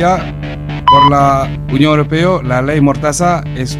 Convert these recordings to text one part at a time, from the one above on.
por la Unión Europea, la ley Mortaza es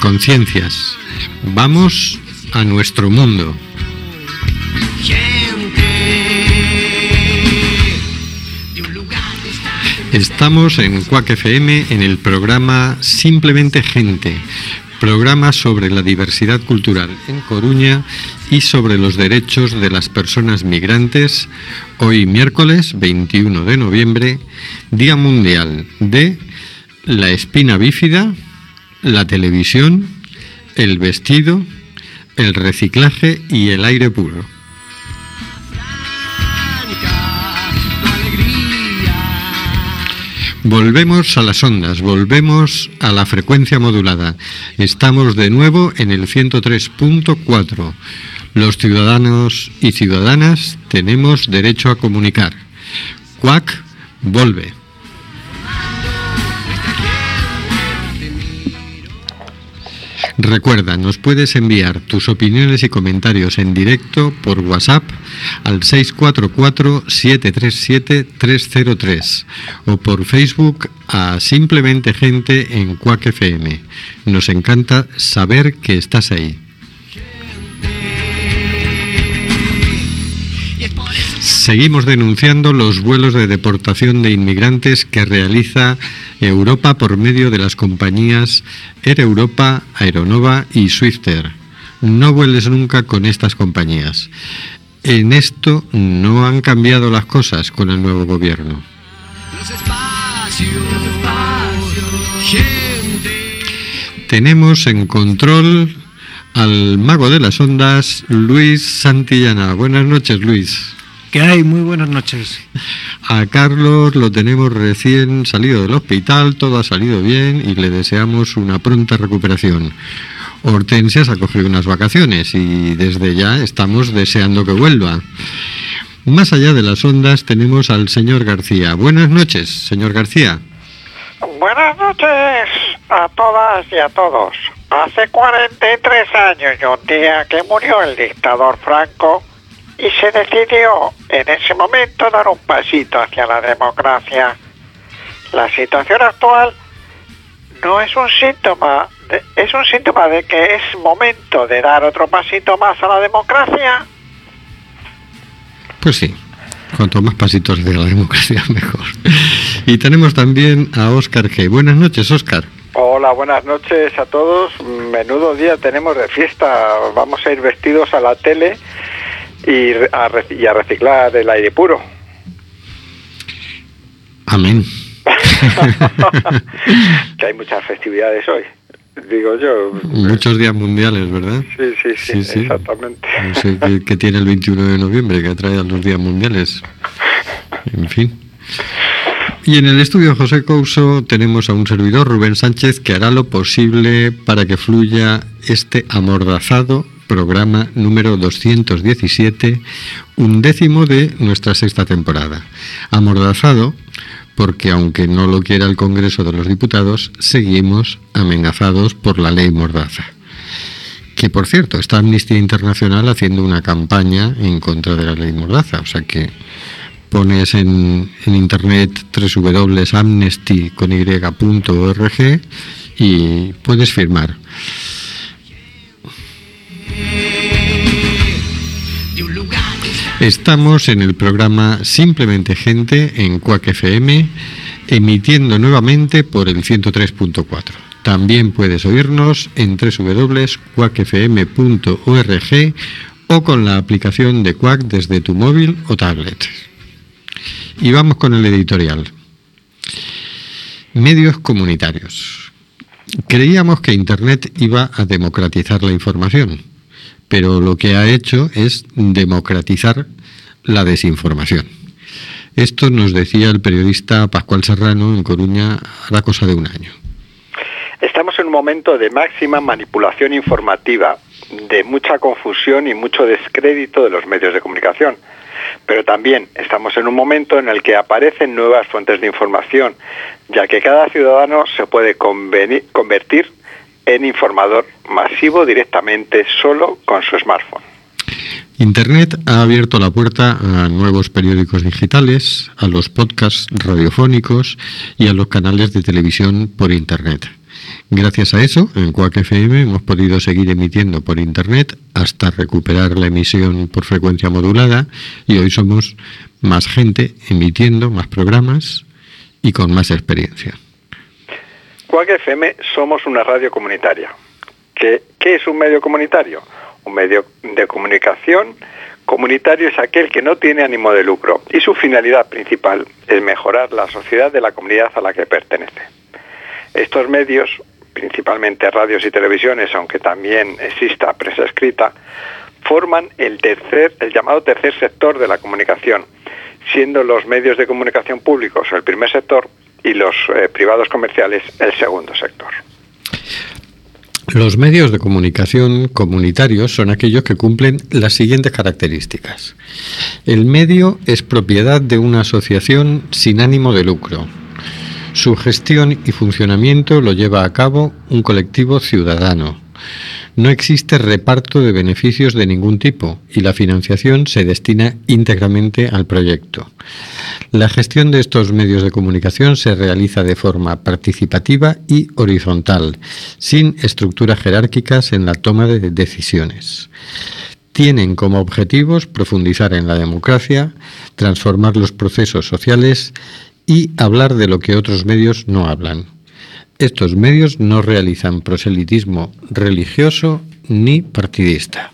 conciencias. Vamos a nuestro mundo. Estamos en Cuac FM en el programa Simplemente Gente, programa sobre la diversidad cultural en Coruña y sobre los derechos de las personas migrantes, hoy miércoles 21 de noviembre, Día Mundial de la Espina Bífida, la televisión, el vestido, el reciclaje y el aire puro. Volvemos a las ondas, volvemos a la frecuencia modulada. Estamos de nuevo en el 103.4. Los ciudadanos y ciudadanas tenemos derecho a comunicar. CUAC, vuelve. Recuerda, nos puedes enviar tus opiniones y comentarios en directo por WhatsApp al 644-737-303 o por Facebook a Simplemente Gente en Cuac FM. Nos encanta saber que estás ahí. Seguimos denunciando los vuelos de deportación de inmigrantes que realiza Europa por medio de las compañías Air Europa, Aeronova y Swifter. No vueles nunca con estas compañías. En esto no han cambiado las cosas con el nuevo gobierno. Tenemos en control al mago de las ondas, Luis Santillana. Buenas noches, Luis. ¿Qué hay? Muy buenas noches. A Carlos lo tenemos recién salido del hospital, todo ha salido bien y le deseamos una pronta recuperación. Hortensia se ha cogido unas vacaciones y desde ya estamos deseando que vuelva. Más allá de las ondas tenemos al señor García. Buenas noches, señor García. Buenas noches a todas y a todos. Hace 43 años y un día que murió el dictador Franco, y se decidió en ese momento dar un pasito hacia la democracia. La situación actual no es un síntoma, es un síntoma de que es momento de dar otro pasito más a la democracia. Pues sí, cuanto más pasitos de la democracia mejor. Y tenemos también a Óscar G. Buenas noches, Óscar. Hola, buenas noches a todos. Menudo día tenemos de fiesta. Vamos a ir vestidos a la tele y a, y a reciclar el aire puro. Amén. que hay muchas festividades hoy, digo yo. Muchos días mundiales, ¿verdad? Sí, sí, sí, exactamente. No sé qué, tiene el 21 de noviembre que atrae a los días mundiales. En fin. Y en el estudio José Couso tenemos a un servidor, Rubén Sánchez, que hará lo posible para que fluya este amordazado programa número 217, un décimo de nuestra sexta temporada. Amordazado porque aunque no lo quiera el Congreso de los Diputados, seguimos amenazados por la ley Mordaza. Que por cierto, está Amnistía Internacional haciendo una campaña en contra de la ley Mordaza, o sea que pones en, en internet www.amnesty.org y puedes firmar. Estamos en el programa Simplemente Gente en Cuac FM, emitiendo nuevamente por el 103.4. También puedes oírnos en www.cuacfm.org o con la aplicación de Cuac desde tu móvil o tablet. Y vamos con el editorial. Medios comunitarios. Creíamos que Internet iba a democratizar la información, pero lo que ha hecho es democratizar la desinformación. Esto nos decía el periodista Pascual Serrano en Coruña la cosa de un año. Estamos en un momento de máxima manipulación informativa, de mucha confusión y mucho descrédito de los medios de comunicación. Pero también estamos en un momento en el que aparecen nuevas fuentes de información, ya que cada ciudadano se puede convertir en informador masivo directamente solo con su smartphone. Internet ha abierto la puerta a nuevos periódicos digitales, a los podcasts radiofónicos y a los canales de televisión por Internet. Gracias a eso, en Quack FM hemos podido seguir emitiendo por Internet hasta recuperar la emisión por frecuencia modulada y hoy somos más gente emitiendo más programas y con más experiencia. Quack FM somos una radio comunitaria. ¿Qué, ¿Qué es un medio comunitario? Un medio de comunicación comunitario es aquel que no tiene ánimo de lucro y su finalidad principal es mejorar la sociedad de la comunidad a la que pertenece. Estos medios, principalmente radios y televisiones, aunque también exista prensa escrita, forman el tercer, el llamado tercer sector de la comunicación, siendo los medios de comunicación públicos el primer sector y los eh, privados comerciales el segundo sector. Los medios de comunicación comunitarios son aquellos que cumplen las siguientes características. El medio es propiedad de una asociación sin ánimo de lucro, su gestión y funcionamiento lo lleva a cabo un colectivo ciudadano. No existe reparto de beneficios de ningún tipo y la financiación se destina íntegramente al proyecto. La gestión de estos medios de comunicación se realiza de forma participativa y horizontal, sin estructuras jerárquicas en la toma de decisiones tienen como objetivos profundizar en la democracia, transformar los procesos sociales y hablar de lo que otros medios no hablan. Estos medios no realizan proselitismo religioso ni partidista.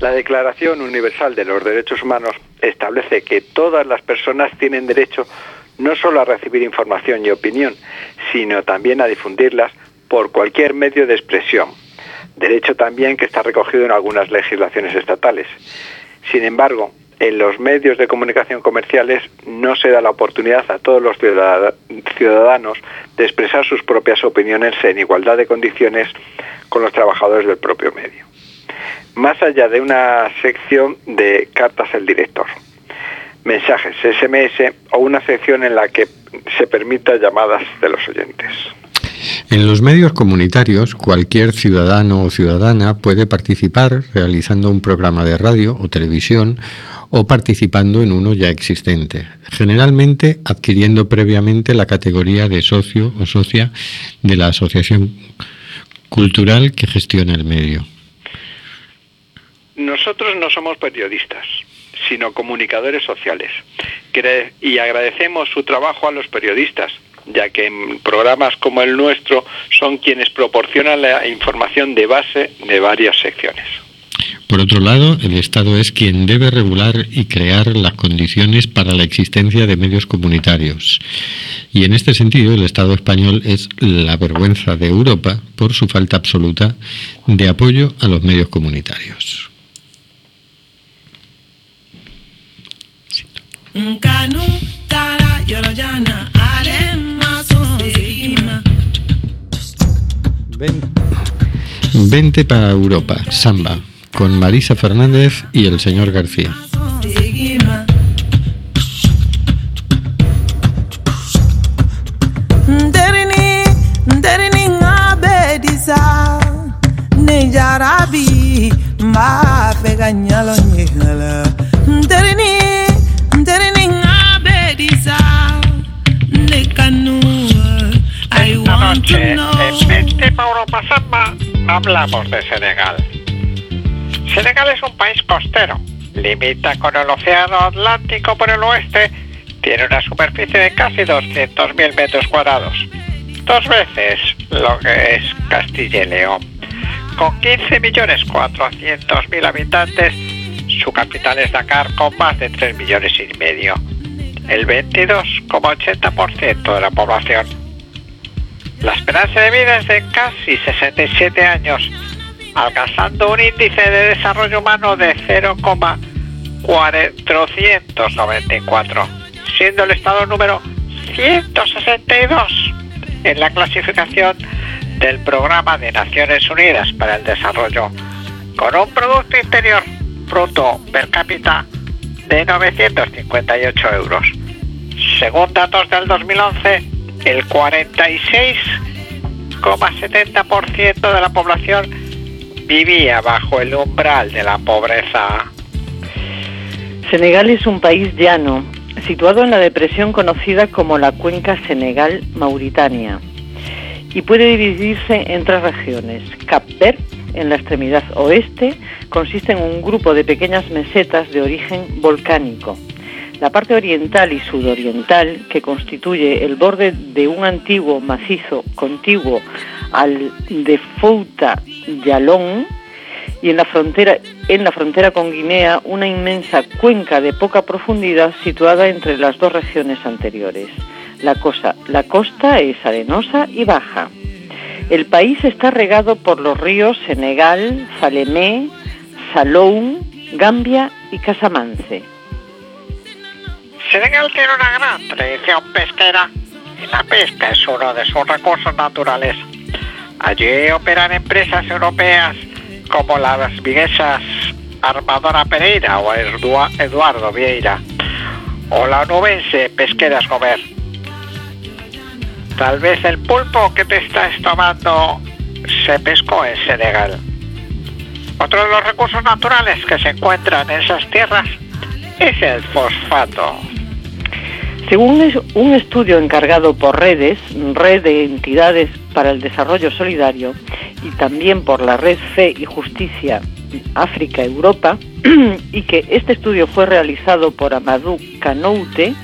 La Declaración Universal de los Derechos Humanos establece que todas las personas tienen derecho no solo a recibir información y opinión, sino también a difundirlas por cualquier medio de expresión. Derecho también que está recogido en algunas legislaciones estatales. Sin embargo, en los medios de comunicación comerciales no se da la oportunidad a todos los ciudadanos de expresar sus propias opiniones en igualdad de condiciones con los trabajadores del propio medio. Más allá de una sección de cartas al director, mensajes SMS o una sección en la que se permita llamadas de los oyentes. En los medios comunitarios, cualquier ciudadano o ciudadana puede participar realizando un programa de radio o televisión o participando en uno ya existente, generalmente adquiriendo previamente la categoría de socio o socia de la asociación cultural que gestiona el medio. Nosotros no somos periodistas, sino comunicadores sociales, y agradecemos su trabajo a los periodistas, ya que en programas como el nuestro son quienes proporcionan la información de base de varias secciones. Por otro lado, el Estado es quien debe regular y crear las condiciones para la existencia de medios comunitarios. Y en este sentido, el Estado español es la vergüenza de Europa por su falta absoluta de apoyo a los medios comunitarios. Vente para Europa, samba con Marisa Fernández y el señor García. to know. En este Mauro Pasamba hablamos de Senegal. Senegal es un país costero. Limita con el Océano Atlántico por el oeste. Tiene una superficie de casi 200.000 metros cuadrados. Dos veces lo que es Castilla y León. Con 15.400.000 habitantes, su capital es Dakar con más de 3 millones y medio. el 22,80% de la población. La esperanza de vida es de casi 67 años, alcanzando un índice de desarrollo humano de 0,494, siendo el estado número 162 en la clasificación del Programa de Naciones Unidas para el Desarrollo, con un Producto Interior Bruto per cápita de 958 euros. Según datos del 2011, el 46,70% de la población vivía bajo el umbral de la pobreza. Senegal es un país llano, situado en la depresión conocida como la cuenca Senegal-Mauritania, y puede dividirse en tres regiones. Cap Verde, en la extremidad oeste, consiste en un grupo de pequeñas mesetas de origen volcánico. La parte oriental y sudoriental, que constituye el borde de un antiguo macizo contiguo al de Fouta Yalón, y en la frontera en la frontera con Guinea una inmensa cuenca de poca profundidad situada entre las dos regiones anteriores. La, cosa, la costa es arenosa y baja. El país está regado por los ríos Senegal, Falemé, Saloum, Gambia y Casamance. Senegal tiene una gran tradición pesquera y la pesca es uno de sus recursos naturales. Allí operan empresas europeas como las viguesas Armadora Pereira o Edua- Eduardo Vieira o la nubense Pesqueras Gober. Tal vez el pulpo que te estás tomando se pescó en Senegal. Otro de los recursos naturales que se encuentran en esas tierras es el fosfato. Según un estudio encargado por Redes, Red de Entidades para el Desarrollo Solidario, y también por la Red Fe y Justicia África-Europa, y que este estudio fue realizado por Amadou Kanoute,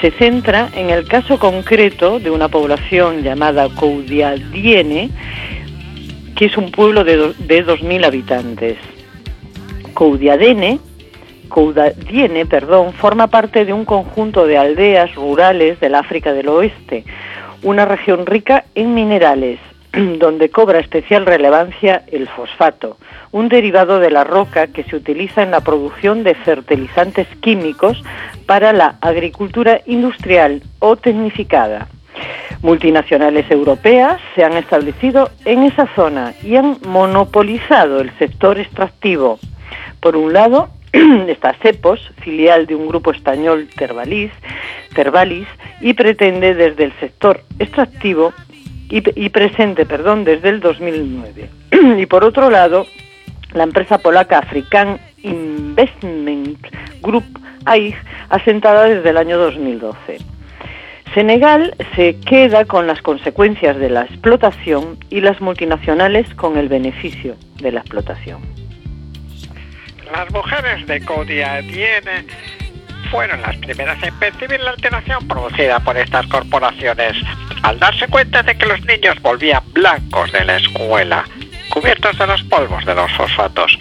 se centra en el caso concreto de una población llamada Koudiadiene, que es un pueblo de, de 2.000 habitantes. Koudiadene Coudadiene, perdón, forma parte de un conjunto de aldeas rurales del África del Oeste, una región rica en minerales, donde cobra especial relevancia el fosfato, un derivado de la roca que se utiliza en la producción de fertilizantes químicos para la agricultura industrial o tecnificada. Multinacionales europeas se han establecido en esa zona y han monopolizado el sector extractivo. Por un lado, está Cepos, filial de un grupo español Tervalis, Tervalis y pretende desde el sector extractivo y, y presente, perdón, desde el 2009. y por otro lado, la empresa polaca African Investment Group AIG, asentada desde el año 2012. Senegal se queda con las consecuencias de la explotación y las multinacionales con el beneficio de la explotación. Las mujeres de Codiadiene fueron las primeras en percibir la alteración producida por estas corporaciones al darse cuenta de que los niños volvían blancos de la escuela, cubiertos de los polvos de los fosfatos.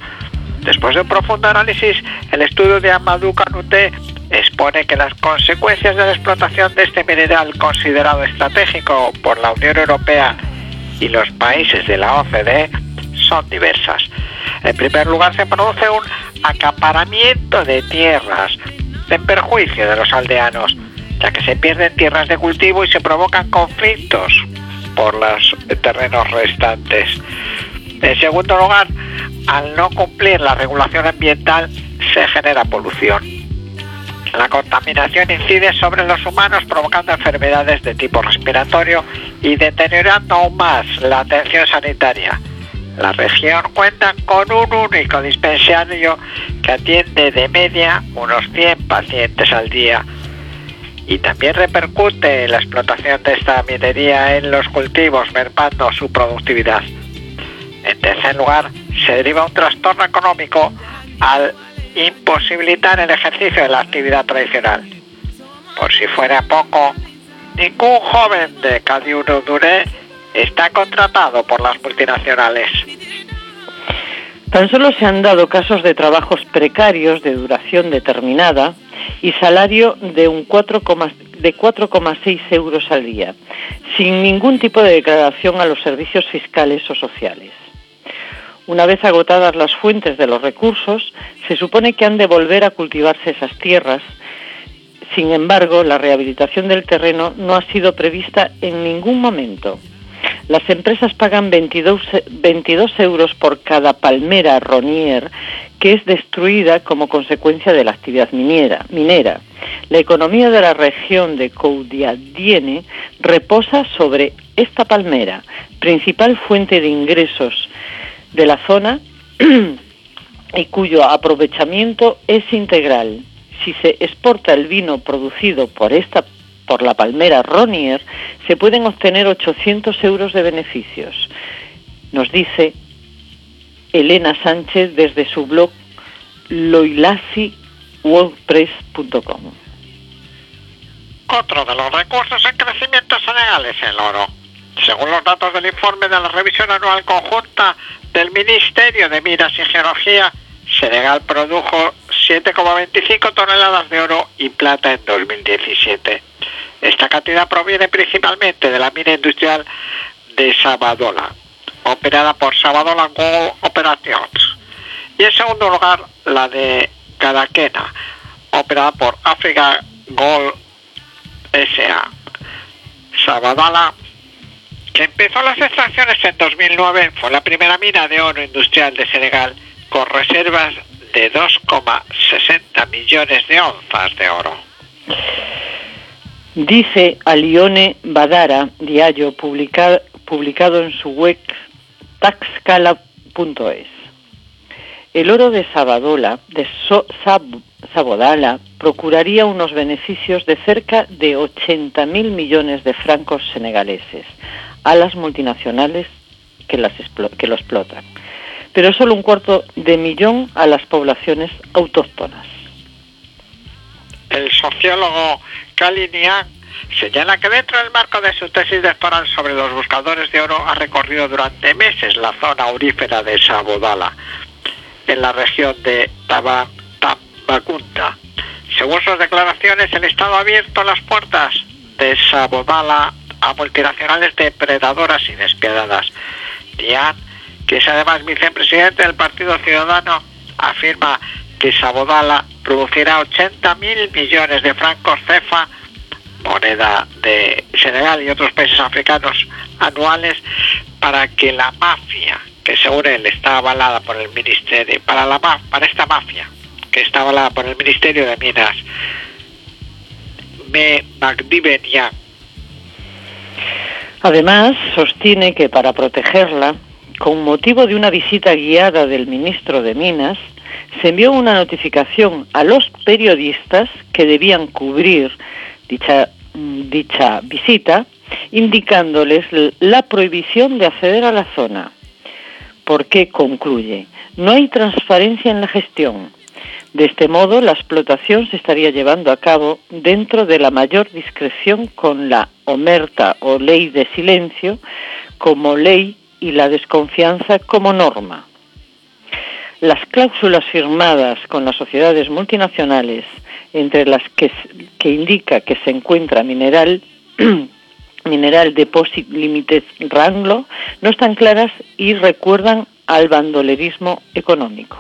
Después de un profundo análisis, el estudio de Amadou Kanouté expone que las consecuencias de la explotación de este mineral considerado estratégico por la Unión Europea y los países de la OCDE son diversas. En primer lugar, se produce un acaparamiento de tierras en perjuicio de los aldeanos, ya que se pierden tierras de cultivo y se provocan conflictos por los terrenos restantes. En segundo lugar, al no cumplir la regulación ambiental, se genera polución. La contaminación incide sobre los humanos provocando enfermedades de tipo respiratorio y deteriorando aún más la atención sanitaria. La región cuenta con un único dispensario que atiende de media unos 100 pacientes al día. Y también repercute la explotación de esta minería en los cultivos, mermando su productividad. En tercer lugar, se deriva un trastorno económico al imposibilitar el ejercicio de la actividad tradicional. Por si fuera poco, ningún joven de Cadiuno Duré está contratado por las multinacionales. Tan solo se han dado casos de trabajos precarios de duración determinada y salario de un 4, de 4,6 euros al día, sin ningún tipo de declaración a los servicios fiscales o sociales. Una vez agotadas las fuentes de los recursos, se supone que han de volver a cultivarse esas tierras. Sin embargo, la rehabilitación del terreno no ha sido prevista en ningún momento. Las empresas pagan 22, 22 euros por cada palmera ronier que es destruida como consecuencia de la actividad minera. minera. La economía de la región de Coudiadiene reposa sobre esta palmera, principal fuente de ingresos de la zona y cuyo aprovechamiento es integral. Si se exporta el vino producido por esta por la palmera Ronier, se pueden obtener 800 euros de beneficios. Nos dice Elena Sánchez desde su blog loilasiwordpress.com. Otro de los recursos en crecimiento senegal es el oro. Según los datos del informe de la revisión anual conjunta del Ministerio de Minas y Geología, Senegal produjo 7,25 toneladas de oro y plata en 2017. Esta cantidad proviene principalmente de la mina industrial de Sabadola, operada por Sabadola Gold Operations. Y en segundo lugar, la de Cadaquena, operada por Africa Gold S.A. Sabadala, que empezó las extracciones en 2009, fue la primera mina de oro industrial de Senegal con reservas de 2,60 millones de onzas de oro. Dice Alione Badara, diario publicado, en su web taxcala.es. El oro de Sabadola, de Sabodala, procuraría unos beneficios de cerca de 80.000 millones de francos senegaleses a las multinacionales que, las que lo explotan, pero solo un cuarto de millón a las poblaciones autóctonas. El sociólogo Kalinian señala que dentro del marco de su tesis doctoral sobre los buscadores de oro ha recorrido durante meses la zona aurífera de Sabodala, en la región de Tambacunta. Según sus declaraciones, el Estado ha abierto las puertas de Sabodala a multinacionales depredadoras y despiadadas. Dian, que es además vicepresidente del Partido Ciudadano, afirma que Sabodala producirá 80 mil millones de francos cefa, moneda de Senegal y otros países africanos anuales, para que la mafia, que según él está avalada por el ministerio, para, la, para esta mafia, que está avalada por el Ministerio de Minas, me Magdibenian, Además, sostiene que para protegerla, con motivo de una visita guiada del ministro de Minas, se envió una notificación a los periodistas que debían cubrir dicha, dicha visita, indicándoles la prohibición de acceder a la zona. Porque concluye, no hay transparencia en la gestión. De este modo, la explotación se estaría llevando a cabo dentro de la mayor discreción con la omerta o ley de silencio como ley y la desconfianza como norma. Las cláusulas firmadas con las sociedades multinacionales, entre las que, indica que se encuentra mineral, Mineral Deposit Limited Ranglo, no están claras y recuerdan al bandolerismo económico.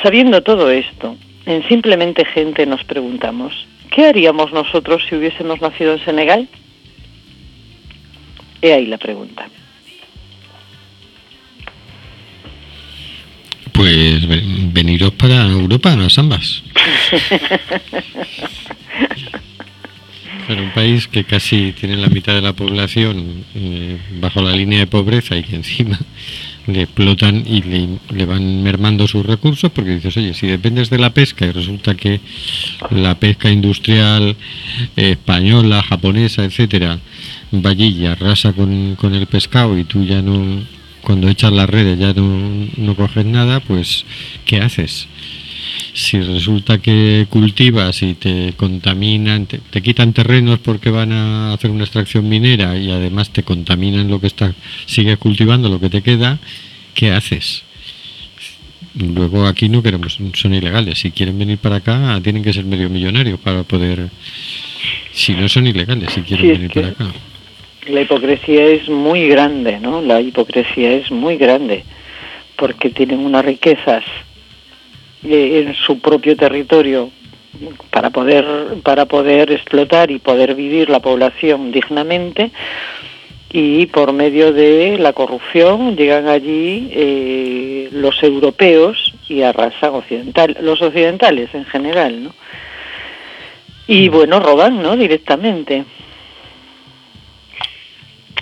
Sabiendo todo esto, en Simplemente Gente nos preguntamos, ¿qué haríamos nosotros si hubiésemos nacido en Senegal? He ahí la pregunta. Pues veniros para Europa, las ambas. Para un país que casi tiene la mitad de la población eh, bajo la línea de pobreza y que encima le explotan y le, van mermando sus recursos porque dices, oye, si dependes de la pesca y resulta que la pesca industrial eh, española, japonesa, etcétera, va allí y arrasa con, con el pescado y tú ya no, cuando echas las redes ya no, no coges nada, pues ¿qué haces? si resulta que cultivas y te contaminan, te, te, quitan terrenos porque van a hacer una extracción minera y además te contaminan lo que está, sigues cultivando lo que te queda, ¿qué haces? Luego aquí no queremos, son ilegales. Si quieren venir para acá, tienen que ser medio millonarios para poder. Si no son ilegales, si quieren Sí, venir para acá. La hipocresía es muy grande, ¿no? La hipocresía es muy grande porque tienen unas riquezas eh, en su propio territorio para poder para poder explotar y poder vivir la población dignamente y por medio de la corrupción llegan allí eh, los europeos y arrasan occidental los occidentales en general, ¿no? Y bueno, roban, ¿no? Directamente.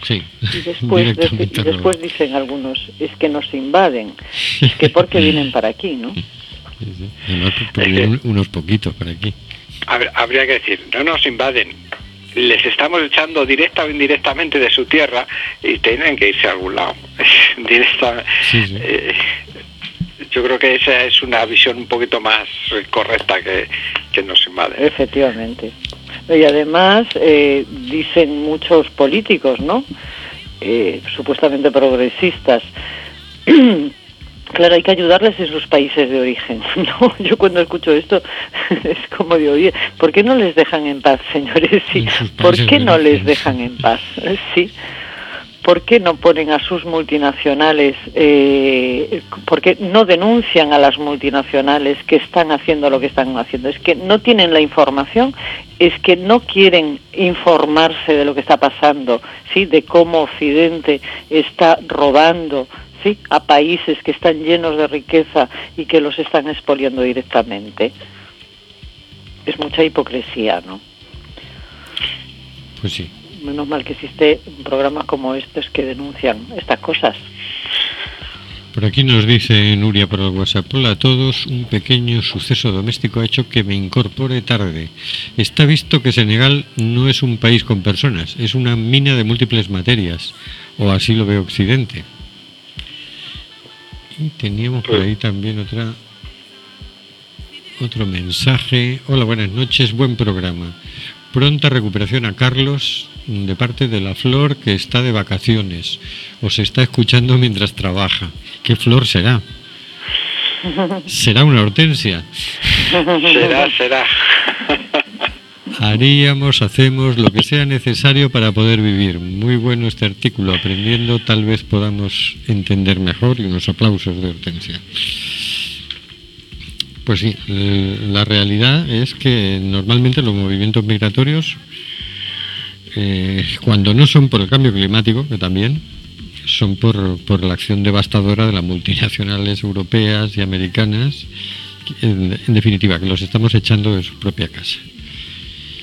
Sí, Y después, y después dicen algunos, es que nos invaden, es que porque vienen para aquí, ¿no? Sí, sí. Además, pues, pues, unos poquitos para aquí. Hab- Habría que decir, no nos invaden, les estamos echando directa o indirectamente de su tierra y tienen que irse a algún lado. Directa, Sí, sí. eh, yo creo que esa es una visión un poquito más correcta que, que nos invaden. Efectivamente. Y además eh, dicen muchos políticos, ¿no? Eh, supuestamente progresistas. Claro, hay que ayudarles en sus países de origen. No, yo cuando escucho esto es como de oye, ¿por qué no les dejan en paz, señores? Sí, ¿por qué no les dejan en paz? Sí. ¿Por qué no ponen a sus multinacionales, eh, por qué no denuncian a las multinacionales que están haciendo lo que están haciendo? Es que no tienen la información, es que no quieren informarse de lo que está pasando, ¿sí? de cómo Occidente está robando ¿sí? a países que están llenos de riqueza y que los están expoliando directamente. Es mucha hipocresía, ¿no? Pues sí. Menos mal que existe programas como estos que denuncian estas cosas. Por aquí nos dice Nuria por el WhatsApp. Hola a todos, un pequeño suceso doméstico ha hecho que me incorpore tarde. Está visto que Senegal no es un país con personas, es una mina de múltiples materias, o así lo ve Occidente. Y teníamos por ahí también otra otro mensaje. Hola, buenas noches, buen programa. Pronta recuperación a Carlos de parte de la Flor que está de vacaciones. Os está escuchando mientras trabaja. ¿Qué flor será? ¿Será una hortensia? Será, será. Haríamos, hacemos lo que sea necesario para poder vivir. Muy bueno este artículo. Aprendiendo tal vez podamos entender mejor y unos aplausos de Hortensia. Pues sí, la realidad es que normalmente los movimientos migratorios, eh, cuando no son por el cambio climático, que también, son por, por la acción devastadora de las multinacionales europeas y americanas, en, en definitiva, que los estamos echando de su propia casa.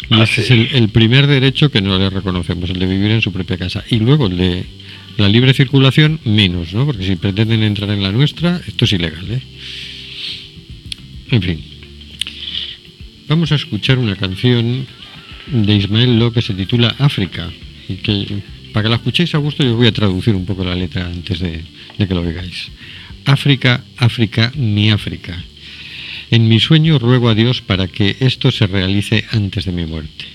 Y ese es el, el primer derecho que no le reconocemos, el de vivir en su propia casa. Y luego el de la libre circulación, menos, ¿no? Porque si pretenden entrar en la nuestra, esto es ilegal, ¿eh? En fin. Vamos a escuchar una canción de Ismael Lo que se titula África. Y que, para que la escuchéis a gusto, yo voy a traducir un poco la letra antes de que lo veáis. África, África, mi África. En mi sueño ruego a Dios para que esto se realice antes de mi muerte.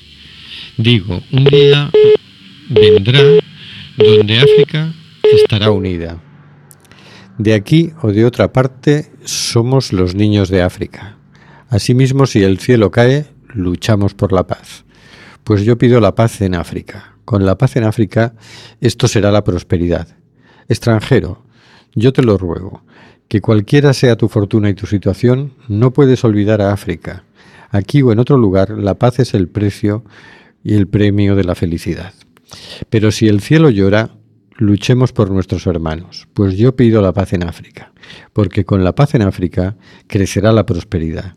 Digo, un día vendrá donde África estará unida. De aquí o de otra parte somos los niños de África. Asimismo, si el cielo cae, luchamos por la paz. Pues yo pido la paz en África. Con la paz en África, esto será la prosperidad. Extranjero, yo te lo ruego, que cualquiera sea tu fortuna y tu situación, no puedes olvidar a África. Aquí o en otro lugar, la paz es el precio y el premio de la felicidad. Pero si el cielo llora, luchemos por nuestros hermanos, pues yo pido la paz en África, porque con la paz en África crecerá la prosperidad.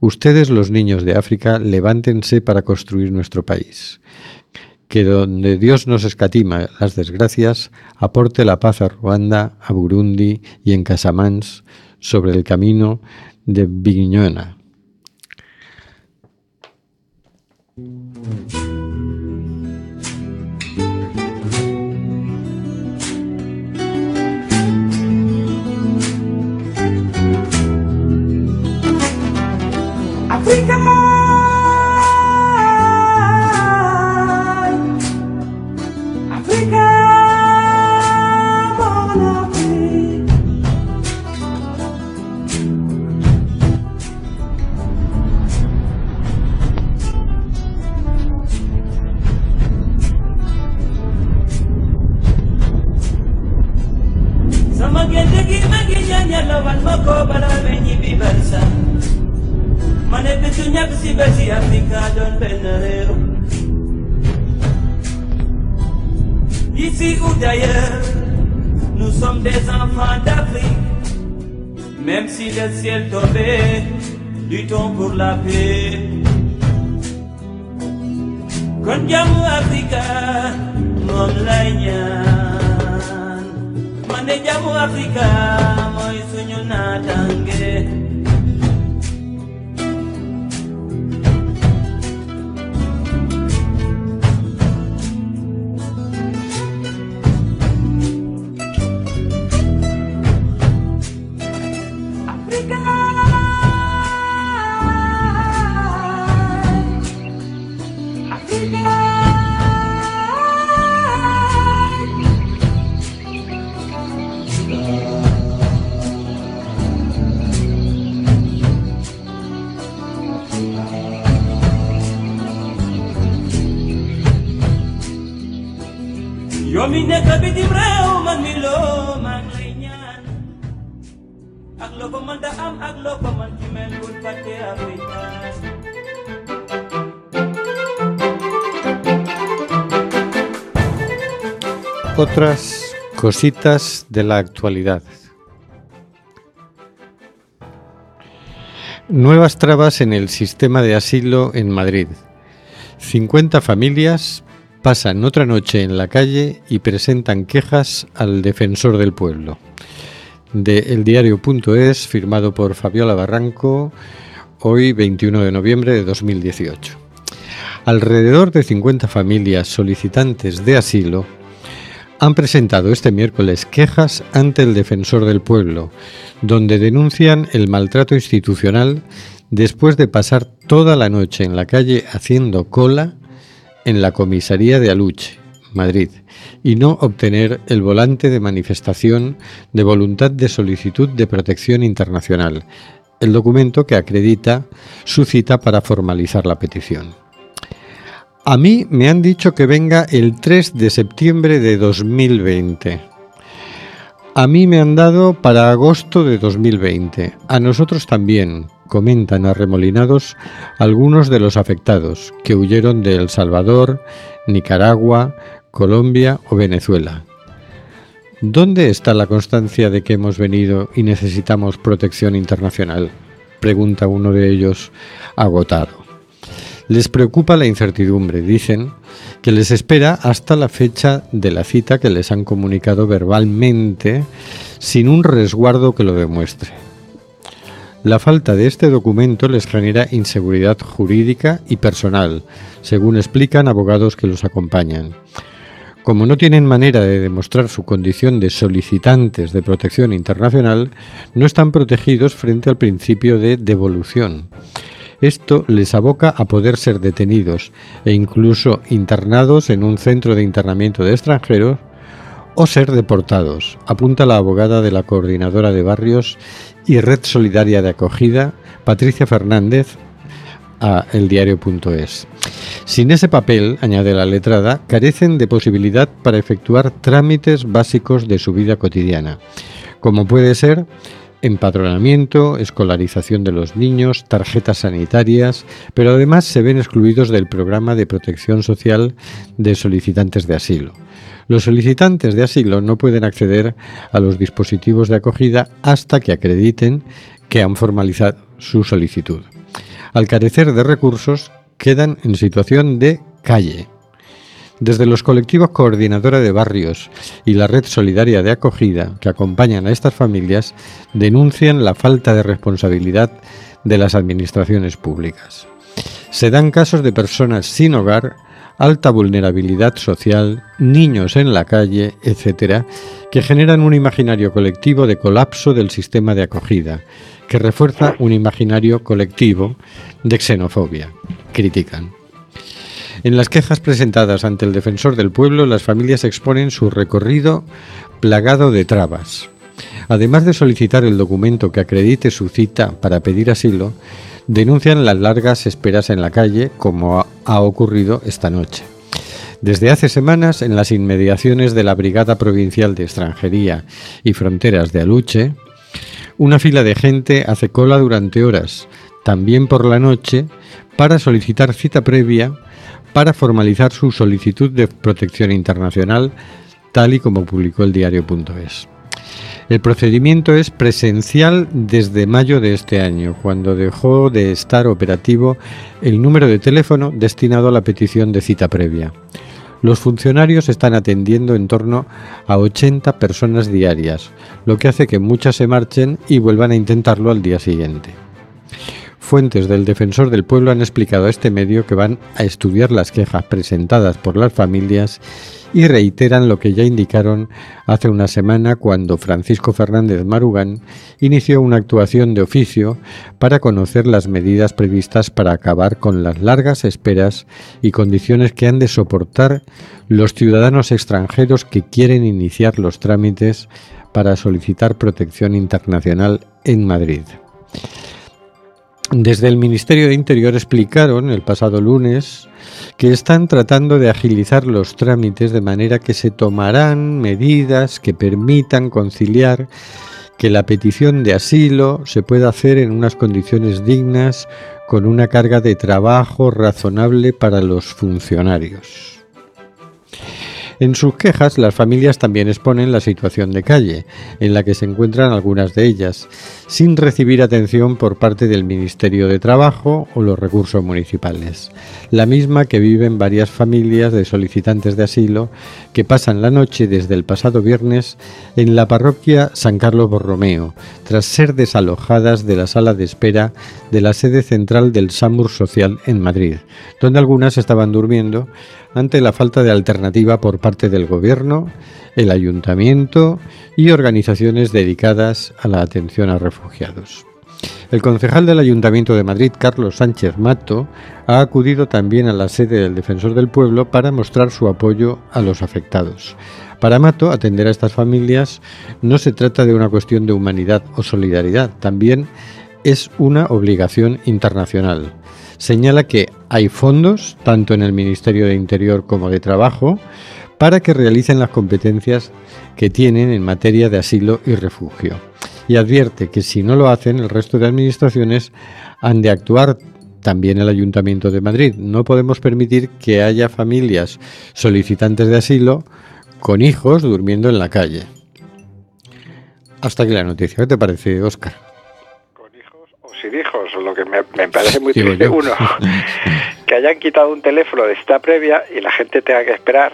Ustedes, los niños de África, levántense para construir nuestro país. Que donde Dios nos escatima las desgracias, aporte la paz a Ruanda, a Burundi y en Casamance, sobre el camino de Bignona. we can ciel, ciel tombé, luttons pour la paix. Konjamu Africa, mom lay ñaan. Mané jamu Africa, moi suñu natangi. Cositas de la actualidad. Nuevas trabas en el sistema de asilo en Madrid. 50 familias pasan otra noche en la calle y presentan quejas al defensor del pueblo. De eldiario.es, firmado por Fabiola Barranco, hoy 21 de noviembre de 2018. Alrededor de 50 familias solicitantes de asilo han presentado este miércoles quejas ante el defensor del pueblo, donde denuncian el maltrato institucional después de pasar toda la noche en la calle haciendo cola en la comisaría de Aluche, Madrid, y no obtener el volante de manifestación de voluntad de solicitud de protección internacional, el documento que acredita su cita para formalizar la petición. A mí me han dicho que venga el 3 de septiembre de 2020. A mí me han dado para agosto de 2020. A nosotros también, comentan arremolinados algunos de los afectados que huyeron de El Salvador, Nicaragua, Colombia o Venezuela. ¿Dónde está la constancia de que hemos venido y necesitamos protección internacional? Pregunta uno de ellos agotado. Les preocupa la incertidumbre, dicen, que les espera hasta la fecha de la cita que les han comunicado verbalmente sin un resguardo que lo demuestre. La falta de este documento les genera inseguridad jurídica y personal, según explican abogados que los acompañan. Como no tienen manera de demostrar su condición de solicitantes de protección internacional, no están protegidos frente al principio de devolución. Esto les aboca a poder ser detenidos e incluso internados en un centro de internamiento de extranjeros o ser deportados, apunta la abogada de la Coordinadora de Barrios y Red Solidaria de Acogida, Patricia Fernández, a eldiario.es. Sin ese papel, añade la letrada, carecen de posibilidad para efectuar trámites básicos de su vida cotidiana, como puede ser empadronamiento, escolarización de los niños, tarjetas sanitarias, pero además se ven excluidos del programa de protección social de solicitantes de asilo. Los solicitantes de asilo no pueden acceder a los dispositivos de acogida hasta que acrediten que han formalizado su solicitud. Al carecer de recursos, quedan en situación de calle. Desde los colectivos Coordinadora de Barrios y la Red Solidaria de Acogida que acompañan a estas familias denuncian la falta de responsabilidad de las administraciones públicas. Se dan casos de personas sin hogar, alta vulnerabilidad social, niños en la calle, etc., que generan un imaginario colectivo de colapso del sistema de acogida, que refuerza un imaginario colectivo de xenofobia, critican. En las quejas presentadas ante el defensor del pueblo, las familias exponen su recorrido plagado de trabas. Además de solicitar el documento que acredite su cita para pedir asilo, denuncian las largas esperas en la calle, como ha ocurrido esta noche. Desde hace semanas, en las inmediaciones de la Brigada Provincial de Extranjería y Fronteras de Aluche, una fila de gente hace cola durante horas, también por la noche, para solicitar cita previa para formalizar su solicitud de protección internacional, tal y como publicó el diario.es. El procedimiento es presencial desde mayo de este año, cuando dejó de estar operativo el número de teléfono destinado a la petición de cita previa. Los funcionarios están atendiendo en torno a 80 personas diarias, lo que hace que muchas se marchen y vuelvan a intentarlo al día siguiente. Fuentes del Defensor del Pueblo han explicado a este medio que van a estudiar las quejas presentadas por las familias y reiteran lo que ya indicaron hace una semana cuando Francisco Fernández Marugán inició una actuación de oficio para conocer las medidas previstas para acabar con las largas esperas y condiciones que han de soportar los ciudadanos extranjeros que quieren iniciar los trámites para solicitar protección internacional en Madrid. Desde el Ministerio de Interior explicaron el pasado lunes que están tratando de agilizar los trámites de manera que se tomarán medidas que permitan conciliar que la petición de asilo se pueda hacer en unas condiciones dignas con una carga de trabajo razonable para los funcionarios. En sus quejas, las familias también exponen la situación de calle, en la que se encuentran algunas de ellas, sin recibir atención por parte del Ministerio de Trabajo o los recursos municipales, la misma que viven varias familias de solicitantes de asilo que pasan la noche desde el pasado viernes en la parroquia San Carlos Borromeo, tras ser desalojadas de la sala de espera de la sede central del SAMUR Social en Madrid, donde algunas estaban durmiendo ante la falta de alternativa por parte del Gobierno, el Ayuntamiento y organizaciones dedicadas a la atención a refugiados. El concejal del Ayuntamiento de Madrid, Carlos Sánchez Mato, ha acudido también a la sede del Defensor del Pueblo para mostrar su apoyo a los afectados. Para Mato, atender a estas familias no se trata de una cuestión de humanidad o solidaridad, también es una obligación internacional señala que hay fondos, tanto en el Ministerio de Interior como de Trabajo, para que realicen las competencias que tienen en materia de asilo y refugio. Y advierte que si no lo hacen, el resto de administraciones han de actuar también el Ayuntamiento de Madrid. No podemos permitir que haya familias solicitantes de asilo con hijos durmiendo en la calle. Hasta aquí la noticia. ¿Qué te parece, Óscar? sin hijos, lo que me, parece muy triste. Uno, que hayan quitado un teléfono de esta previa y la gente tenga que esperar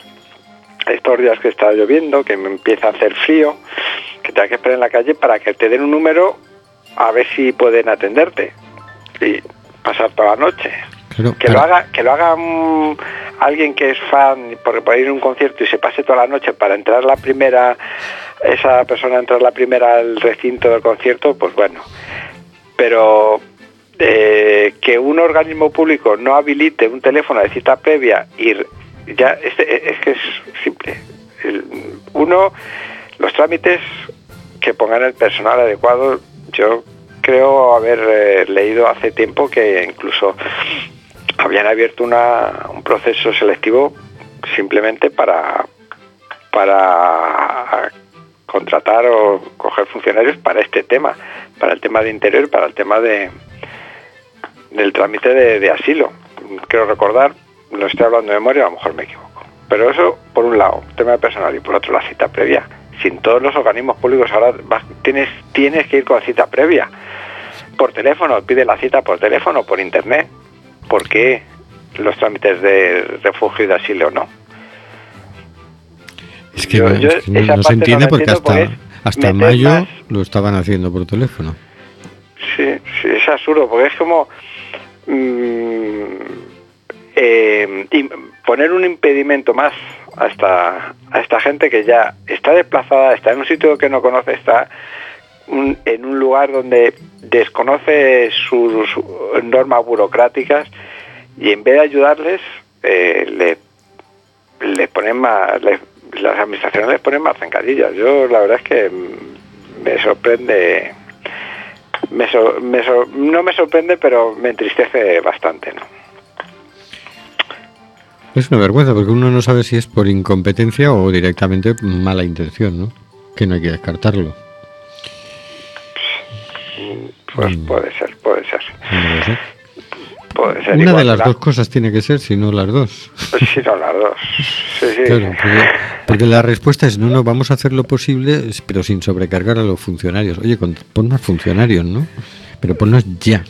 estos días que está lloviendo, que me empieza a hacer frío, que tenga que esperar en la calle para que te den un número a ver si pueden atenderte y pasar toda la noche. que, lo haga, que lo haga alguien que es fan, porque puede ir a un concierto y se pase toda la noche para entrar la primera, esa persona entrar la primera al recinto del concierto, pues bueno, pero eh, que un organismo público no habilite un teléfono de cita previa y ya este, es que es simple. uno, los trámites que pongan el personal adecuado, yo creo haber eh, leído hace tiempo que incluso habían abierto una, un proceso selectivo simplemente para para contratar o coger funcionarios para este tema, para el tema de interior, para el tema de del trámite de, asilo. Quiero recordar, lo estoy hablando de memoria, a lo mejor me equivoco. Pero eso, por un lado, tema personal, y por otro, la cita previa. Sin todos los organismos públicos ahora tienes, tienes que ir con cita previa. Por teléfono, pide la cita por teléfono, por internet. ¿Por qué los trámites de refugio y de asilo no? Es que, no, se entiende porque hasta, hasta mayo lo estaban haciendo por teléfono. Sí, sí, es absurdo, porque es como mm, eh, poner un impedimento más a esta, a esta gente que ya está desplazada, está en un sitio que no conoce, está en un lugar donde desconoce sus, normas burocráticas y en vez de ayudarles, eh, le, ponen más, las administraciones les ponen más zancadillas. Yo la verdad es que me sorprende, me no me sorprende, pero me entristece bastante, ¿no? Es una vergüenza porque uno no sabe si es por incompetencia o directamente mala intención, ¿no? Que no hay que descartarlo. Pues mm. puede ser, puede ser. Puede ser Una igual, de las dos cosas tiene que ser, si no las dos. Sí, no, las dos. Sí, sí. Claro, porque, porque la respuesta es no, no, vamos a hacer lo posible, pero sin sobrecargar a los funcionarios. Oye, con- pon más funcionarios, ¿no? Pero ponlos ya.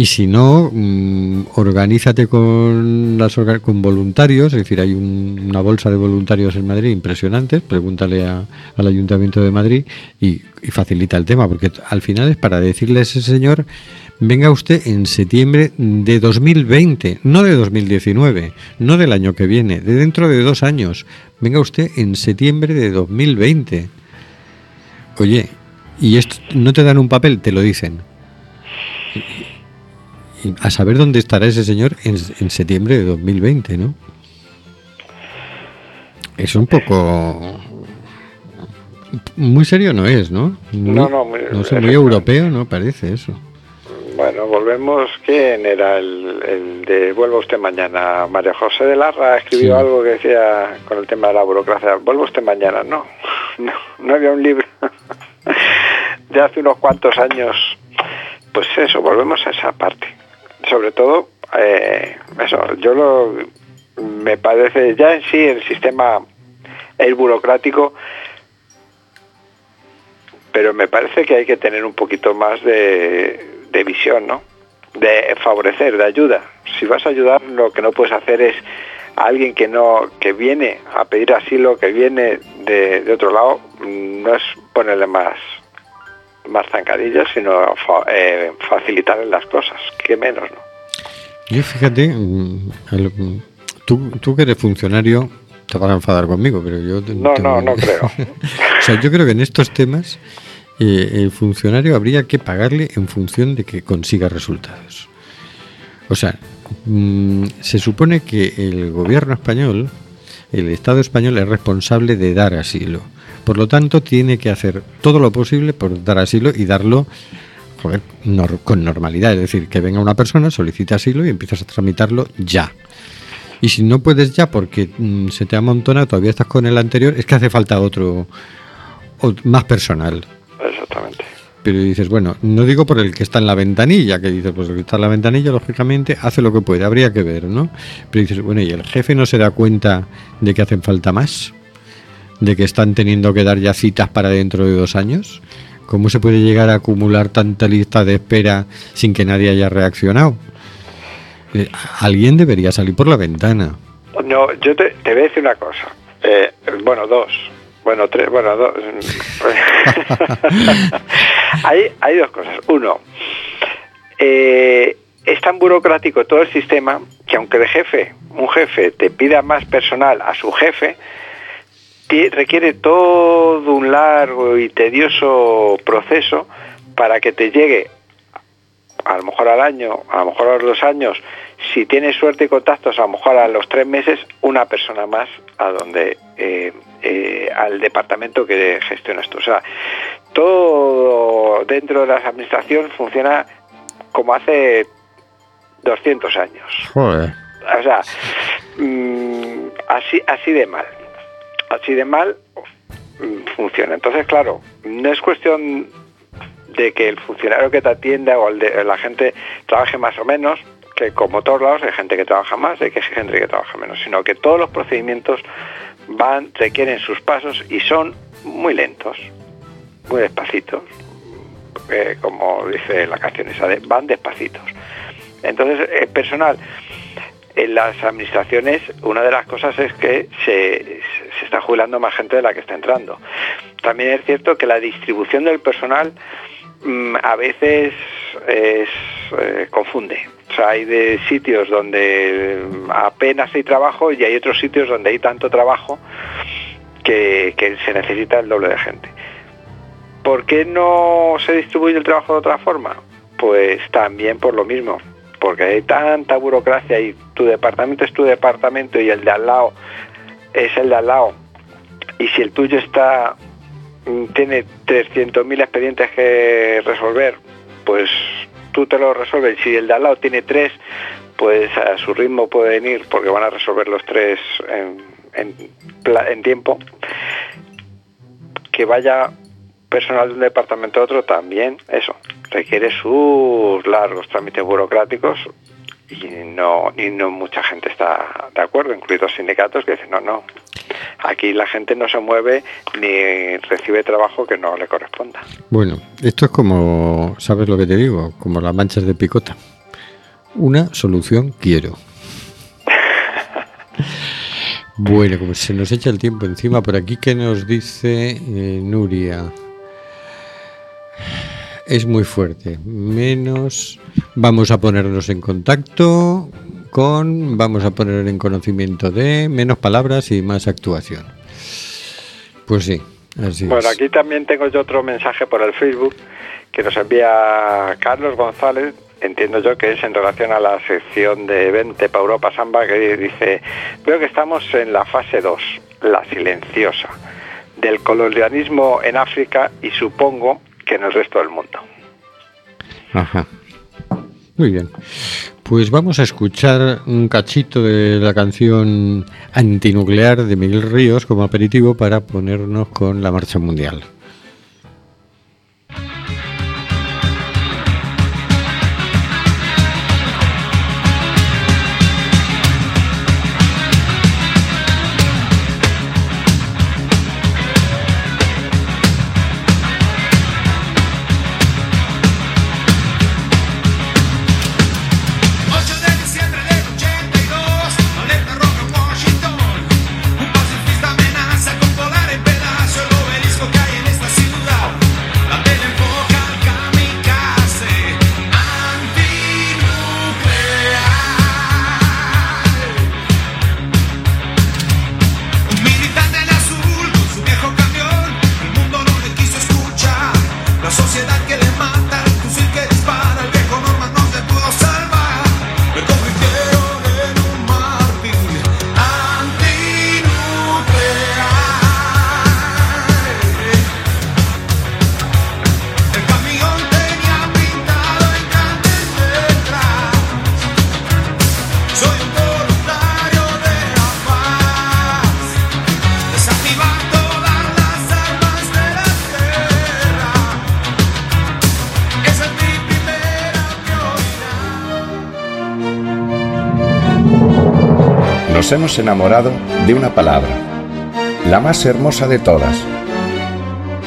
Y si no, mm, organízate con, las con voluntarios, es decir, hay un- una bolsa de voluntarios en Madrid impresionantes, pregúntale a- al Ayuntamiento de Madrid y, y facilita el tema, porque al final es para decirle a ese señor, venga usted en septiembre de 2020, no de 2019, no del año que viene, de dentro de dos años, venga usted en septiembre de 2020. Oye, y esto no te dan un papel, te lo dicen. A saber dónde estará ese señor en, en septiembre de 2020, ¿no? Es un poco... Muy serio no es, ¿no? Muy- No, no, muy- sé, muy efectivamente. europeo no parece eso. Bueno, volvemos. ¿Quién era el, el de Vuelva usted mañana? María José de Larra escribió Sí. algo que decía con el tema de la burocracia. Vuelva usted mañana. No, no, no había un libro de hace unos cuantos años. Pues eso, volvemos a esa parte. Sobre todo, eh, eso, yo lo. Me parece, ya en sí el sistema es burocrático, pero me parece que hay que tener un poquito más de, de visión, ¿no? De favorecer, de ayuda. Si vas a ayudar, lo que no puedes hacer es a alguien que no que viene a pedir asilo, que viene de, de otro lado, mm, no es ponerle más más zancadillas, sino fa- eh, las cosas, que menos, ¿no? Yo fíjate, mm, tú, tú que eres funcionario, te van a enfadar conmigo, pero yo... No, te- no, no creo. o sea, yo creo que en estos temas eh, el funcionario habría que pagarle en función de que consiga resultados. O sea, mm, se supone que el gobierno español, el Estado español es responsable de dar asilo. Por lo tanto, tiene que hacer todo lo posible por dar asilo y darlo joder, nor- con normalidad. Es decir, que venga una persona, solicita asilo y empiezas a tramitarlo ya. Y si no puedes ya porque mm, se te amontona, todavía estás con el anterior, es que hace falta otro, ot- más personal. Exactamente. Pero dices, bueno, no digo por el que está en la ventanilla, que dices, pues el que está en la ventanilla, lógicamente, hace lo que puede, habría que ver, ¿no? Pero dices, bueno, ¿y el jefe no se da cuenta de que hacen falta más? ¿De que están teniendo que dar ya citas para dentro de dos años? ¿Cómo se puede llegar a acumular tanta lista de espera sin que nadie haya reaccionado? Eh, Alguien debería salir por la ventana. No, yo te, te voy a decir una cosa. Eh, bueno, dos. Bueno, tres, bueno, dos. hay, hay dos cosas. Uno, eh, es tan burocrático todo el sistema que aunque el jefe, un jefe, te pida más personal a su jefe, requiere todo un largo y tedioso proceso para que te llegue a lo mejor al año, a lo mejor a los dos años, si tienes suerte y contactos, a lo mejor a los tres meses, una persona más a donde eh, eh, al departamento que gestiona esto. O sea, todo dentro de la administración funciona como hace 200 años. Joder. O sea, mm, así, así de mal. Así de mal mm, funciona. Entonces, claro, no es cuestión de que el funcionario que te atienda o la gente trabaje más o menos, que como todos lados hay gente que trabaja más, hay que hay gente que trabaja menos, sino que todos los procedimientos van, requieren sus pasos y son muy lentos, muy despacitos, eh, como dice la canción esa de van despacitos. Entonces, el personal, en las administraciones, una de las cosas es que se está jubilando más gente de la que está entrando. También es cierto que la distribución del personal mm, a veces es, eh, confunde. O sea, hay de sitios donde mm, apenas hay trabajo y hay otros sitios donde hay tanto trabajo que, que se necesita el doble de gente. ¿Por qué no se distribuye el trabajo de otra forma? Pues también por lo mismo, porque hay tanta burocracia y tu departamento es tu departamento y el de al lado es el de al lado. Y si el tuyo está mm, tiene 300.000 expedientes que resolver, pues tú te lo resuelves. Si el de al lado tiene tres, pues a su ritmo pueden ir porque van a resolver los tres en, en tiempo. Que vaya personal de un departamento a otro también, eso, requiere sus largos trámites burocráticos y no, y no mucha gente está de acuerdo, incluidos sindicatos que dicen, no, no, aquí la gente no se mueve ni recibe trabajo que no le corresponda. Bueno, esto es como, ¿sabes lo que te digo? Como las manchas de picota. Una solución quiero. Bueno, como se nos echa el tiempo encima, por aquí que nos dice eh, Nuria. Es muy fuerte. Menos vamos a ponernos en contacto con, vamos a poner en conocimiento de, menos palabras y más actuación. Pues sí, así Bueno, es. aquí también tengo yo otro mensaje por el Facebook que nos envía Carlos González, entiendo yo que es en relación a la sección de Vente para Europa Samba, que dice, veo que estamos en la fase 2, la silenciosa, del colonialismo en África y supongo que en el resto del mundo. Ajá. Muy bien. Pues vamos a escuchar un cachito de la canción antinuclear de Miguel Ríos como aperitivo para ponernos con la marcha mundial. Nos hemos enamorado de una palabra, la más hermosa de todas,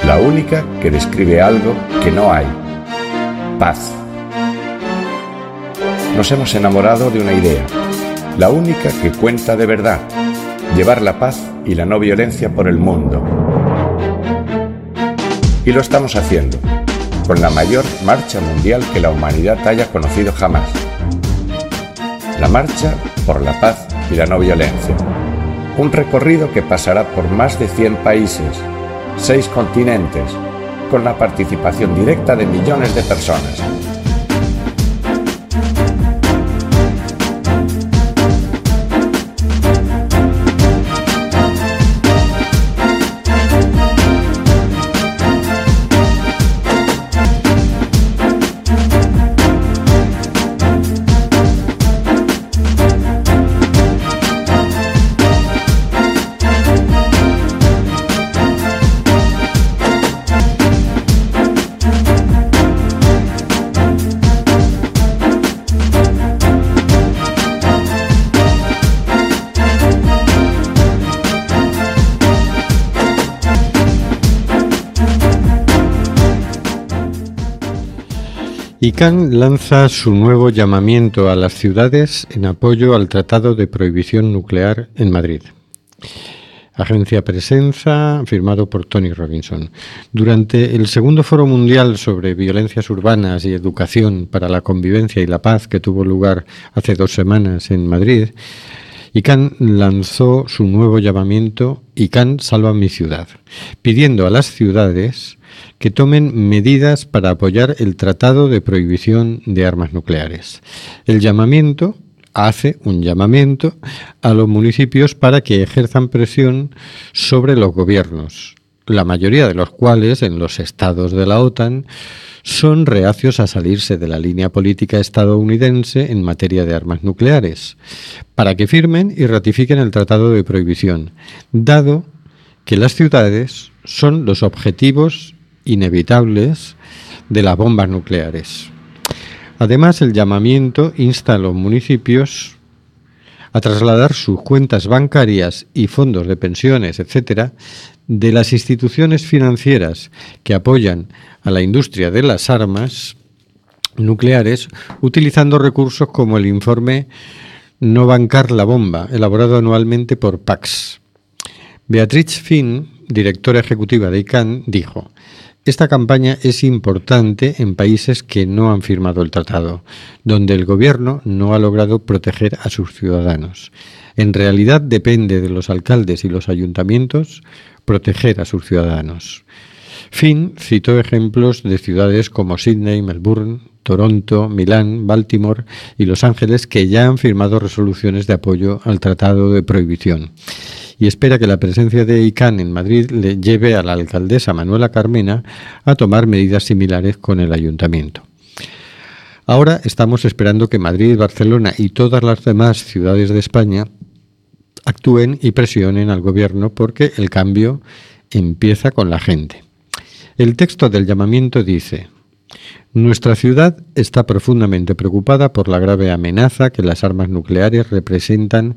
la única que describe algo que no hay, paz. Nos hemos enamorado de una idea, la única que cuenta de verdad, llevar la paz y la no violencia por el mundo. Y lo estamos haciendo, con la mayor marcha mundial que la humanidad haya conocido jamás. La marcha por la paz y la no violencia. Un recorrido que pasará por más de 100 países, 6 continentes, con la participación directa de millones de personas. ICANN lanza su nuevo llamamiento a las ciudades en apoyo al Tratado de Prohibición Nuclear en Madrid. Agencia Presenza, firmado por Tony Robinson. Durante el segundo Foro Mundial sobre Violencias Urbanas y Educación para la Convivencia y la Paz que tuvo lugar hace dos semanas en Madrid, ICANN lanzó su nuevo llamamiento ICANN Salva mi ciudad, pidiendo a las ciudades que tomen medidas para apoyar el Tratado de Prohibición de Armas Nucleares. El llamamiento hace un llamamiento a los municipios para que ejerzan presión sobre los gobiernos, la mayoría de los cuales en los estados de la OTAN son reacios a salirse de la línea política estadounidense en materia de armas nucleares, para que firmen y ratifiquen el Tratado de Prohibición, dado que las ciudades son los objetivos inevitables de las bombas nucleares. Además, el llamamiento insta a los municipios a trasladar sus cuentas bancarias y fondos de pensiones, etcétera, de las instituciones financieras que apoyan a la industria de las armas nucleares utilizando recursos como el informe No bancar la bomba, elaborado anualmente por Pax. Beatriz Finn, directora ejecutiva de ICANN, dijo, esta campaña es importante en países que no han firmado el tratado, donde el gobierno no ha logrado proteger a sus ciudadanos. En realidad depende de los alcaldes y los ayuntamientos proteger a sus ciudadanos. Finn citó ejemplos de ciudades como Sydney, Melbourne, Toronto, Milán, Baltimore y Los Ángeles que ya han firmado resoluciones de apoyo al Tratado de Prohibición y espera que la presencia de ICANN en Madrid le lleve a la alcaldesa Manuela Carmena a tomar medidas similares con el ayuntamiento. Ahora estamos esperando que Madrid, Barcelona y todas las demás ciudades de España actúen y presionen al gobierno porque el cambio empieza con la gente. El texto del llamamiento dice, nuestra ciudad está profundamente preocupada por la grave amenaza que las armas nucleares representan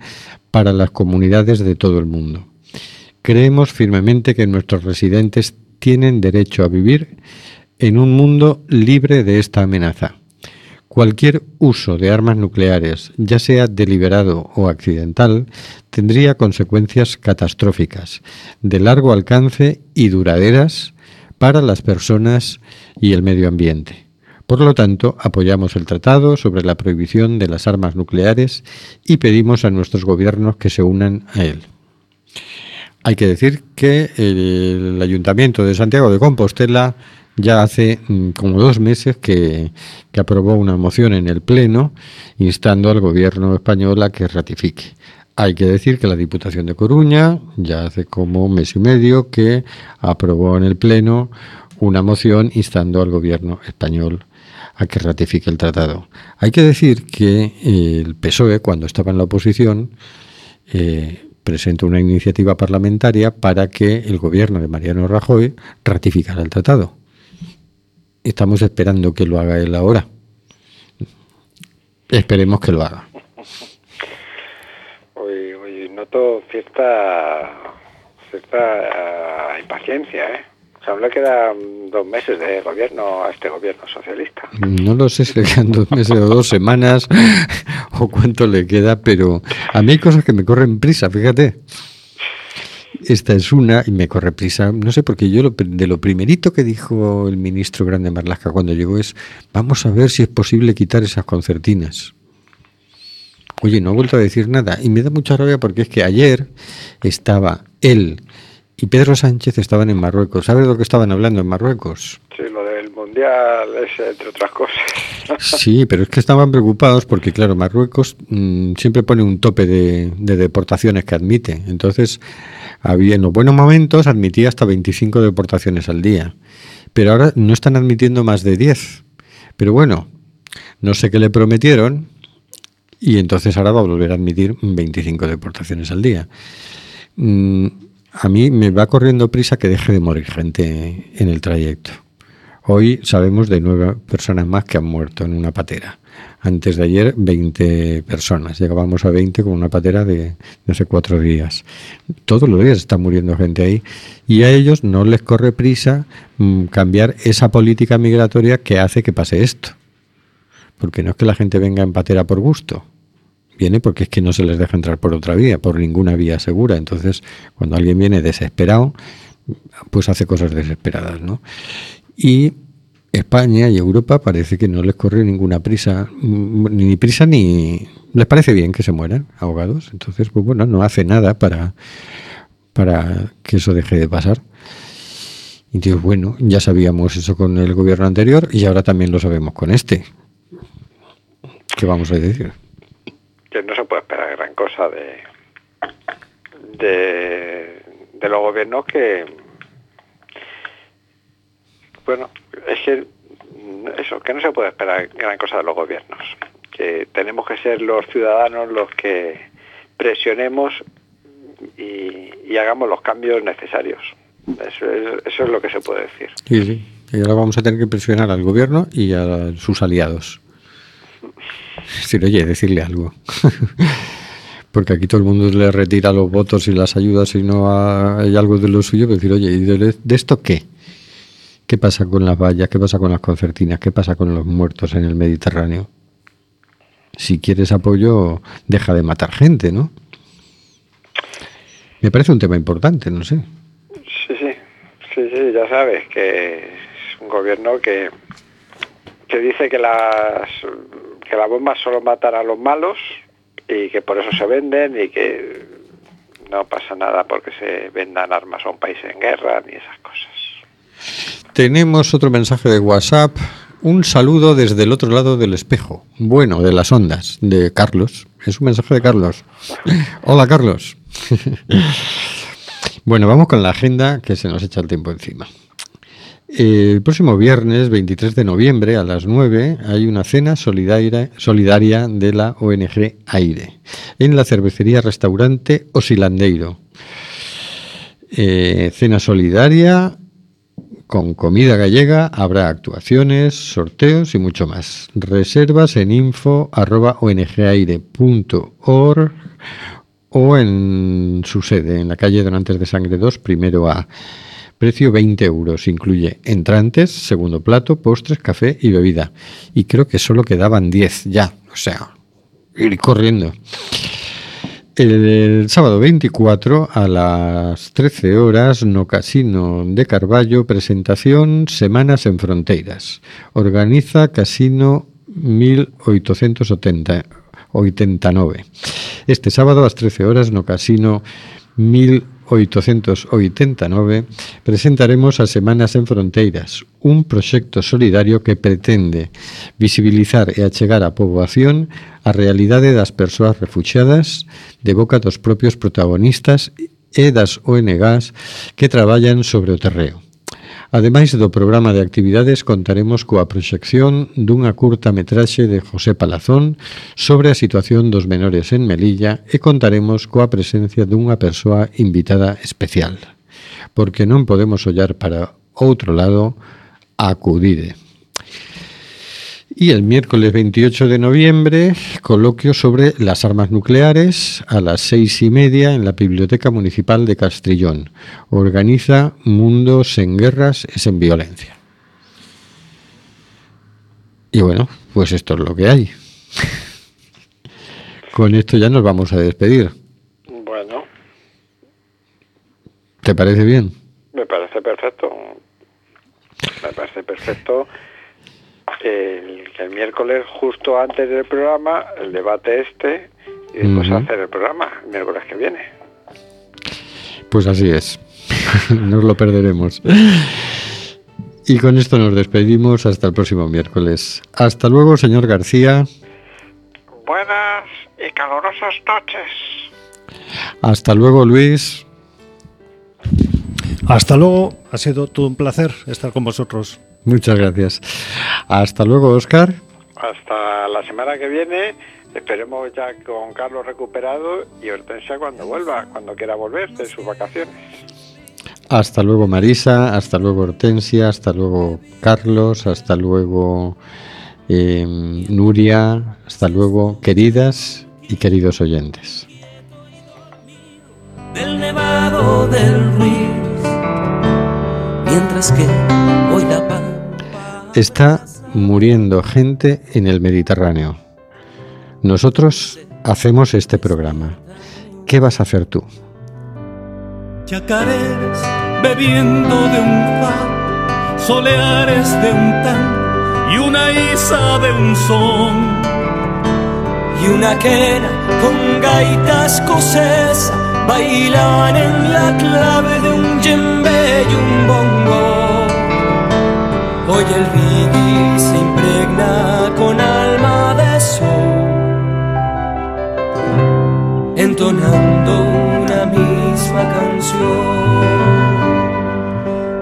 para las comunidades de todo el mundo. Creemos firmemente que nuestros residentes tienen derecho a vivir en un mundo libre de esta amenaza. Cualquier uso de armas nucleares, ya sea deliberado o accidental, tendría consecuencias catastróficas, de largo alcance y duraderas para las personas y el medio ambiente. Por lo tanto, apoyamos el tratado sobre la prohibición de las armas nucleares y pedimos a nuestros gobiernos que se unan a él. Hay que decir que el Ayuntamiento de Santiago de Compostela ya hace mm, como dos meses que, que, aprobó una moción en el Pleno instando al Gobierno español a que ratifique. Hay que decir que la Diputación de Coruña ya hace como un mes y medio que aprobó en el Pleno una moción instando al Gobierno español a que ratifique el tratado. Hay que decir que el PSOE, cuando estaba en la oposición, eh, presentó una iniciativa parlamentaria para que el gobierno de Mariano Rajoy ratificara el tratado. Estamos esperando que lo haga él ahora. Esperemos que lo haga. Hoy, hoy noto cierta, cierta impaciencia, ¿eh? Que quedan dos meses de gobierno a este gobierno socialista. No lo sé si le quedan dos meses o dos semanas o cuánto le queda, pero a mí hay cosas que me corren prisa, fíjate. Esta es una y me corre prisa, no sé, porque yo lo, de lo primerito que dijo el ministro Grande Marlasca cuando llegó es, vamos a ver si es posible quitar esas concertinas. Oye, no ha vuelto a decir nada y me da mucha rabia porque es que ayer estaba él y Pedro Sánchez estaban en Marruecos. ¿Sabes de lo que estaban hablando en Marruecos? Sí, lo del Mundial, ese, entre otras cosas. sí, pero es que estaban preocupados porque, claro, Marruecos mmm, siempre pone un tope de, de, deportaciones que admite. Entonces, había, en los buenos momentos admitía hasta 25 deportaciones al día. Pero ahora no están admitiendo más de 10. Pero bueno, no sé qué le prometieron y entonces ahora va a volver a admitir 25 deportaciones al día. Mm, a mí me va corriendo prisa que deje de morir gente en el trayecto. Hoy sabemos de nueve personas más que han muerto en una patera. Antes de ayer, 20 personas. Llegábamos a 20 con una patera de, de hace cuatro días. Todos los días está muriendo gente ahí. Y a ellos no les corre prisa mmm, cambiar esa política migratoria que hace que pase esto. Porque no es que la gente venga en patera por gusto viene porque es que no se les deja entrar por otra vía, por ninguna vía segura. Entonces, cuando alguien viene desesperado, pues hace cosas desesperadas, ¿no? Y España y Europa parece que no les corre ninguna prisa, ni prisa ni les parece bien que se mueran ahogados. Entonces, pues bueno, no hace nada para, para que eso deje de pasar. Y digo, bueno, ya sabíamos eso con el gobierno anterior y ahora también lo sabemos con este. ¿Qué vamos a decir? No se puede esperar gran cosa de, de, los gobiernos que, bueno, es que eso, que no se puede esperar gran cosa de los gobiernos, que tenemos que ser los ciudadanos los que presionemos y, hagamos los cambios necesarios. Eso es, eso es lo que se puede decir. Sí. Y ahora vamos a tener que presionar al gobierno y a sus aliados. Decir, oye, decirle algo. Porque aquí todo el mundo le retira los votos y las ayudas si no hay algo de lo suyo. Decir, oye, ¿y de, de esto qué? ¿Qué pasa con las vallas? ¿Qué pasa con las concertinas? ¿Qué pasa con los muertos en el Mediterráneo? Si quieres apoyo, deja de matar gente, ¿no? Me parece un tema importante, no sé. Sí, sí, sí, sí, ya sabes que es un gobierno que, que dice que las, que las bombas solo matan a los malos y que por eso se venden y que no pasa nada porque se vendan armas a un país en guerra ni esas cosas. Tenemos otro mensaje de WhatsApp. Un saludo desde el otro lado del espejo. Bueno, de las ondas, de Carlos. Es un mensaje de Carlos. Hola, Carlos. bueno, vamos con la agenda que se nos echa el tiempo encima. El próximo viernes 23 de noviembre a las 9 hay una cena solidaria, de la ONG Aire en la cervecería restaurante Osilandeiro. Eh, cena solidaria con comida gallega, habrá actuaciones, sorteos y mucho más. Reservas en info arroba ongaire.org o en su sede, en la calle Donantes de Sangre 2, primero A. Precio 20 euros. Incluye entrantes, segundo plato, postres, café y bebida. Y creo que solo quedaban 10 ya. O sea, ir corriendo. El, sábado 24 a las 13 horas no Casino de Carballo, presentación Semanas en Fronteiras. Organiza Casino 1880. 89. Este sábado a las 13 horas no Casino 1889 1889 presentaremos a Semanas en Fronteiras, un proxecto solidario que pretende visibilizar e achegar á poboación a realidade das persoas refugiadas de boca dos propios protagonistas e das ONGs que traballan sobre o terreo. Ademais do programa de actividades contaremos coa proxección dunha curta metraxe de José Palazón sobre a situación dos menores en Melilla e contaremos coa presencia dunha persoa invitada especial. Porque non podemos ollar para outro lado, acudide. Y el miércoles 28 de noviembre, coloquio sobre las armas nucleares a las seis y media en la Biblioteca Municipal de Castrillón. Organiza Mundos en Guerras es en Violencia. Y bueno, pues esto es lo que hay. Con esto ya nos vamos a despedir. Bueno, ¿Te parece bien? me parece perfecto. Me parece perfecto el, miércoles, justo antes del programa, el debate este, y después Ujú. hacer el programa, el miércoles que viene. Pues así es. nos lo perderemos. Y con esto nos despedimos hasta el próximo miércoles. Hasta luego, señor García. Buenas y calurosas noches. Hasta luego, Luis. Hasta luego, ha sido todo un placer estar con vosotros. Muchas gracias. Hasta luego, Oscar. Hasta la semana que viene, esperemos ya con Carlos recuperado y Hortensia cuando vuelva, cuando quiera volver de sus vacaciones. Hasta luego, Marisa. Hasta luego, Hortensia. Hasta luego, Carlos. Hasta luego, eh, Nuria. Hasta luego, queridas y queridos oyentes. del nevado del Ruiz, mientras que Está muriendo gente en el Mediterráneo. Nosotros hacemos este programa. ¿Qué vas a hacer tú? Yacarés bebiendo de un far, soleares de un tan y una isa de un son. y una quena con gaitas escocesa bailaban en la clave de un djembe y un bongo. Hoy el con alma de sol, entonando una misma canción.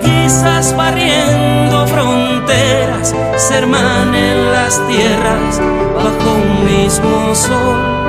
Quizás barriendo fronteras se hermanen las tierras bajo un mismo sol.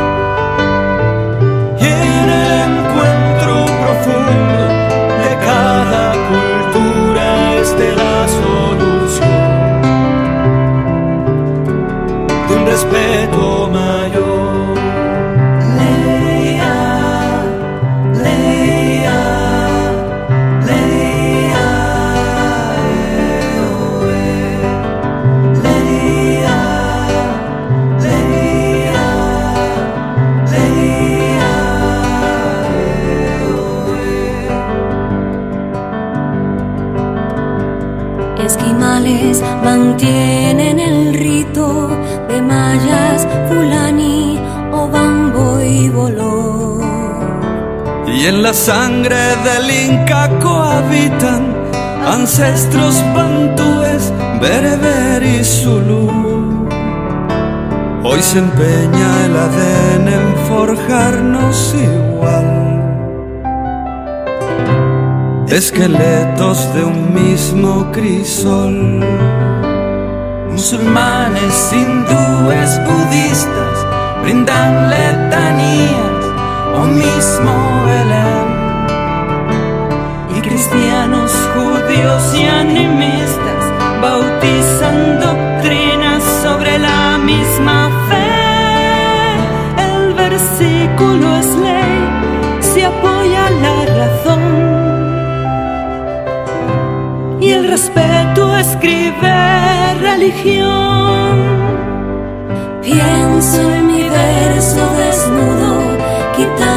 Ancestros bantúes, bereber y zulú. Hoy se empeña el ADN en forjarnos igual. Esqueletos de un mismo crisol. Musulmanes, hindúes, budistas brindan letanías o mismo Belén. Y cristianos, y animistas bautizan doctrinas sobre la misma fe. El versículo es ley, se apoya la razón y el respeto escribe religión. Pienso en mi verso desnudo, quitando